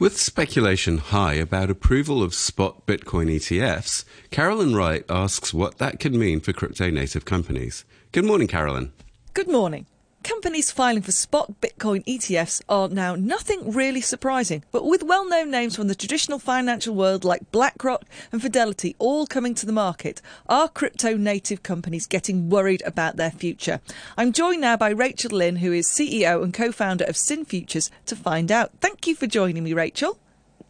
With speculation high about approval of spot Bitcoin ETFs, Carolyn Wright asks what that could mean for crypto native companies. Good morning, Carolyn. Good morning. Companies filing for spot Bitcoin ETFs are now nothing really surprising, but with well known names from the traditional financial world like BlackRock and Fidelity all coming to the market, are crypto native companies getting worried about their future? I'm joined now by Rachel Lin, who is CEO and co founder of SynFutures, to find out. Thank you for joining me, Rachel.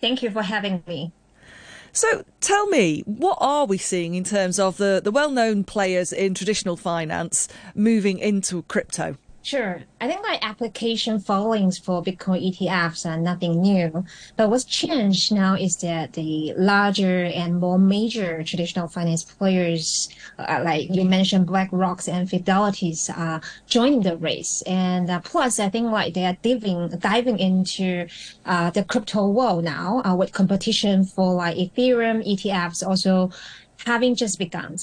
Thank you for having me. So tell me, what are we seeing in terms of the, the well known players in traditional finance moving into crypto? Sure. I think like application filings for Bitcoin ETFs are nothing new. But what's changed now is that the larger and more major traditional finance players, uh, like you mentioned, BlackRocks and Fidelities are joining the race. And uh, plus, I think like they are diving, diving into uh, the crypto world now uh, with competition for like Ethereum ETFs also having just begun.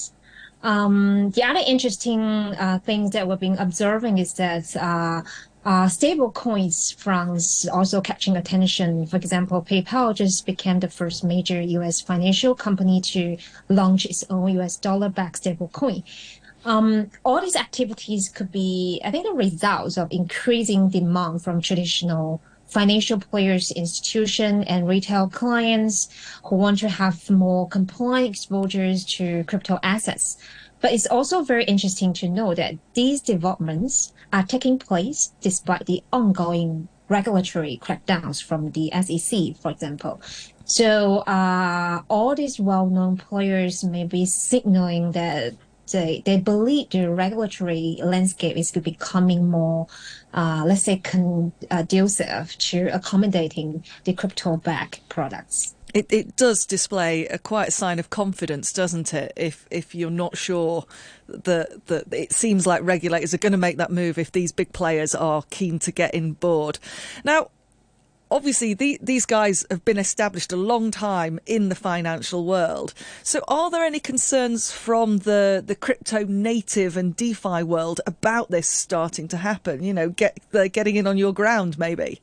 Um, the other interesting uh, things that we've been observing is that uh, uh, stable coins funds also catching attention. For example, PayPal just became the first major U.S. financial company to launch its own U.S. dollar-backed stable coin. Um, all these activities could be, I think, the results of increasing demand from traditional financial players, institution, and retail clients who want to have more compliant exposures to crypto assets. But it's also very interesting to know that these developments are taking place despite the ongoing regulatory crackdowns from the SEC, for example. So uh, all these well-known players may be signaling that they, they believe the regulatory landscape is becoming more, uh, let's say, conducive to accommodating the crypto-backed products. It, it does display a quite a sign of confidence, doesn't it? If if you're not sure that that it seems like regulators are going to make that move if these big players are keen to get in board. Now, obviously the, these guys have been established a long time in the financial world. So are there any concerns from the, the crypto native and DeFi world about this starting to happen? You know, get they're getting in on your ground maybe.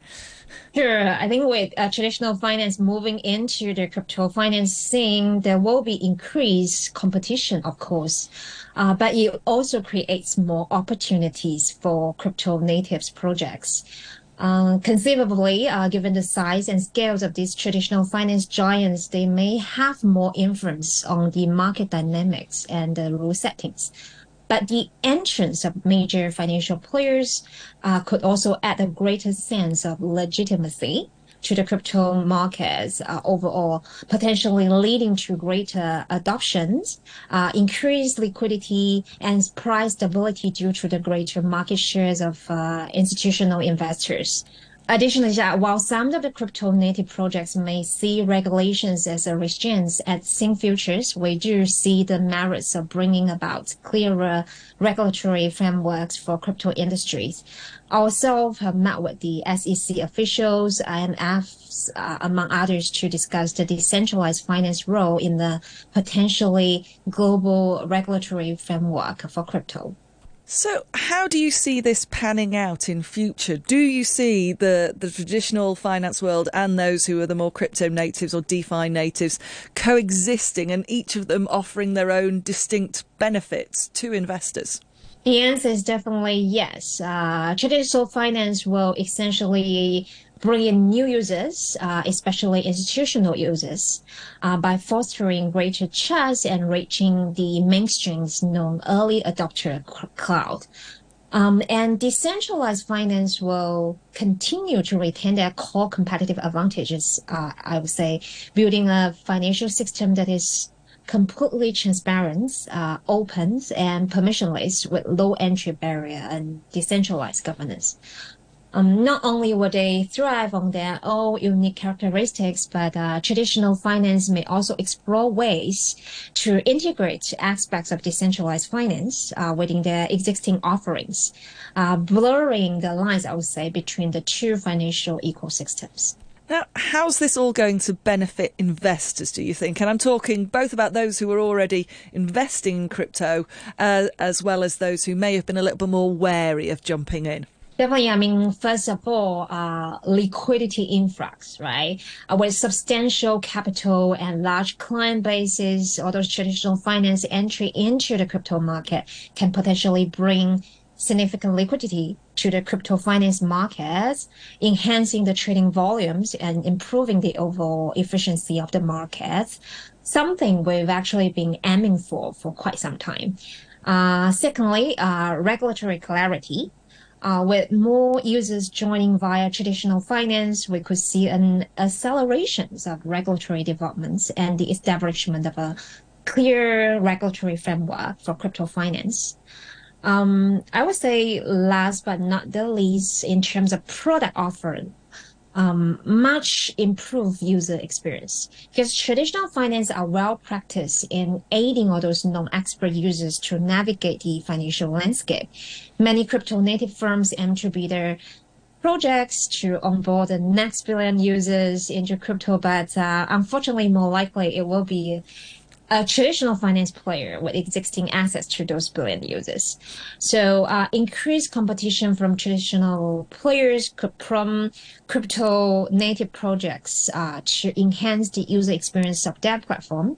Sure. I think with uh, traditional finance moving into the crypto financing, there will be increased competition, of course. Uh, but it also creates more opportunities for crypto natives projects. Uh, conceivably, uh, given the size and scales of these traditional finance giants, they may have more influence on the market dynamics and the rule settings. But the entrance of major financial players uh, could also add a greater sense of legitimacy to the crypto markets uh, overall, potentially leading to greater adoptions, uh, increased liquidity, and price stability due to the greater market shares of uh, institutional investors. Additionally, while some of the crypto native projects may see regulations as a restraint at SynFutures, we do see the merits of bringing about clearer regulatory frameworks for crypto industries. Ourselves have met with the SEC officials, IMF, uh, among others, to discuss the decentralized finance role in the potentially global regulatory framework for crypto. So, how do you see this panning out in future? Do you see the, the traditional finance world and those who are the more crypto natives or DeFi natives coexisting and each of them offering their own distinct benefits to investors? The answer is definitely yes. Uh, traditional finance will essentially bring in new users, uh, especially institutional users, uh, by fostering greater trust and reaching the mainstream's known early adopter cloud. Um, and decentralized finance will continue to retain their core competitive advantages. Uh, I would say building a financial system that is completely transparent, uh, open, and permissionless with low entry barrier and decentralized governance um, not only will they thrive on their own unique characteristics, but uh, traditional finance may also explore ways to integrate aspects of decentralized finance uh, within their existing offerings, uh, blurring the lines, I would say, between the two financial ecosystems. Now, how's this all going to benefit investors, do you think? And I'm talking both about those who are already investing in crypto, uh, as well as those who may have been a little bit more wary of jumping in. Definitely. I mean, first of all, uh, liquidity influx, right? Uh, with substantial capital and large client bases, all those traditional finance entry into the crypto market can potentially bring significant liquidity to the crypto finance markets, enhancing the trading volumes and improving the overall efficiency of the markets, something we've actually been aiming for for quite some time. Uh, secondly, uh, regulatory clarity. Uh, with more users joining via traditional finance, we could see an acceleration of regulatory developments and the establishment of a clear regulatory framework for crypto finance. Um, I would say last but not the least, in terms of product offering, um, much improved user experience because traditional finance are well practiced in aiding all those non-expert users to navigate the financial landscape. Many crypto native firms aim to be their projects to onboard the next billion users into crypto, but uh, unfortunately, more likely it will be a traditional finance player with existing assets to those billion users. So uh, increased competition from traditional players from crypto native projects uh, to enhance the user experience of that platform,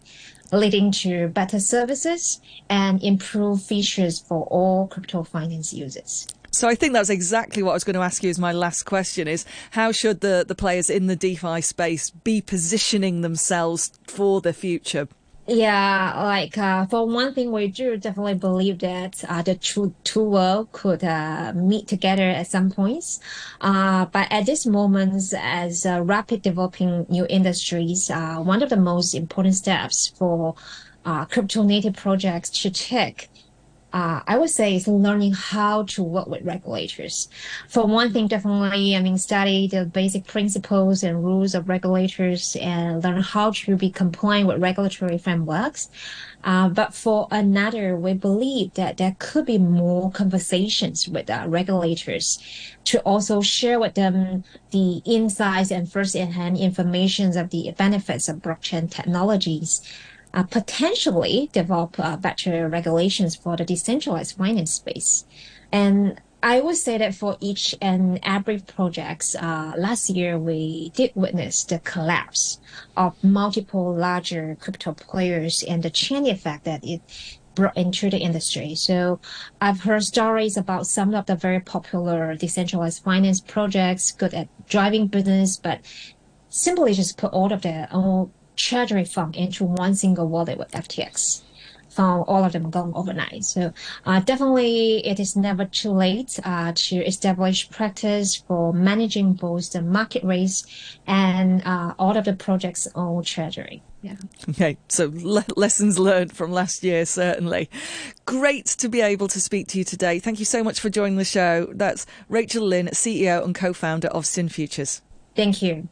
leading to better services and improved features for all crypto finance users. So I think that's exactly what I was going to ask you as my last question is how should the, the players in the DeFi space be positioning themselves for the future? Yeah, like uh, for one thing, we do definitely believe that uh, the two two world could uh, meet together at some points. Uh, but at this moment, as uh, rapid developing new industries, uh, one of the most important steps for uh crypto native projects to take uh, I would say is learning how to work with regulators. For one thing, definitely, I mean, study the basic principles and rules of regulators and learn how to be compliant with regulatory frameworks. Uh, but for another, we believe that there could be more conversations with uh, regulators to also share with them the insights and first-hand information of the benefits of blockchain technologies uh, potentially develop uh, better regulations for the decentralized finance space. And I would say that for each and every projects, uh, last year we did witness the collapse of multiple larger crypto players and the chain effect that it brought into the industry. So I've heard stories about some of the very popular decentralized finance projects, good at driving business, but simply just put all of their own treasury fund into one single wallet with FTX. Found all of them gone overnight. So uh, definitely, it is never too late uh, to establish practice for managing both the market risk and uh, all of the project's on treasury. Yeah. Okay, so le- lessons learned from last year, certainly. Great to be able to speak to you today. Thank you so much for joining the show. That's Rachel Lin, CEO and co founder of SynFutures. Thank you.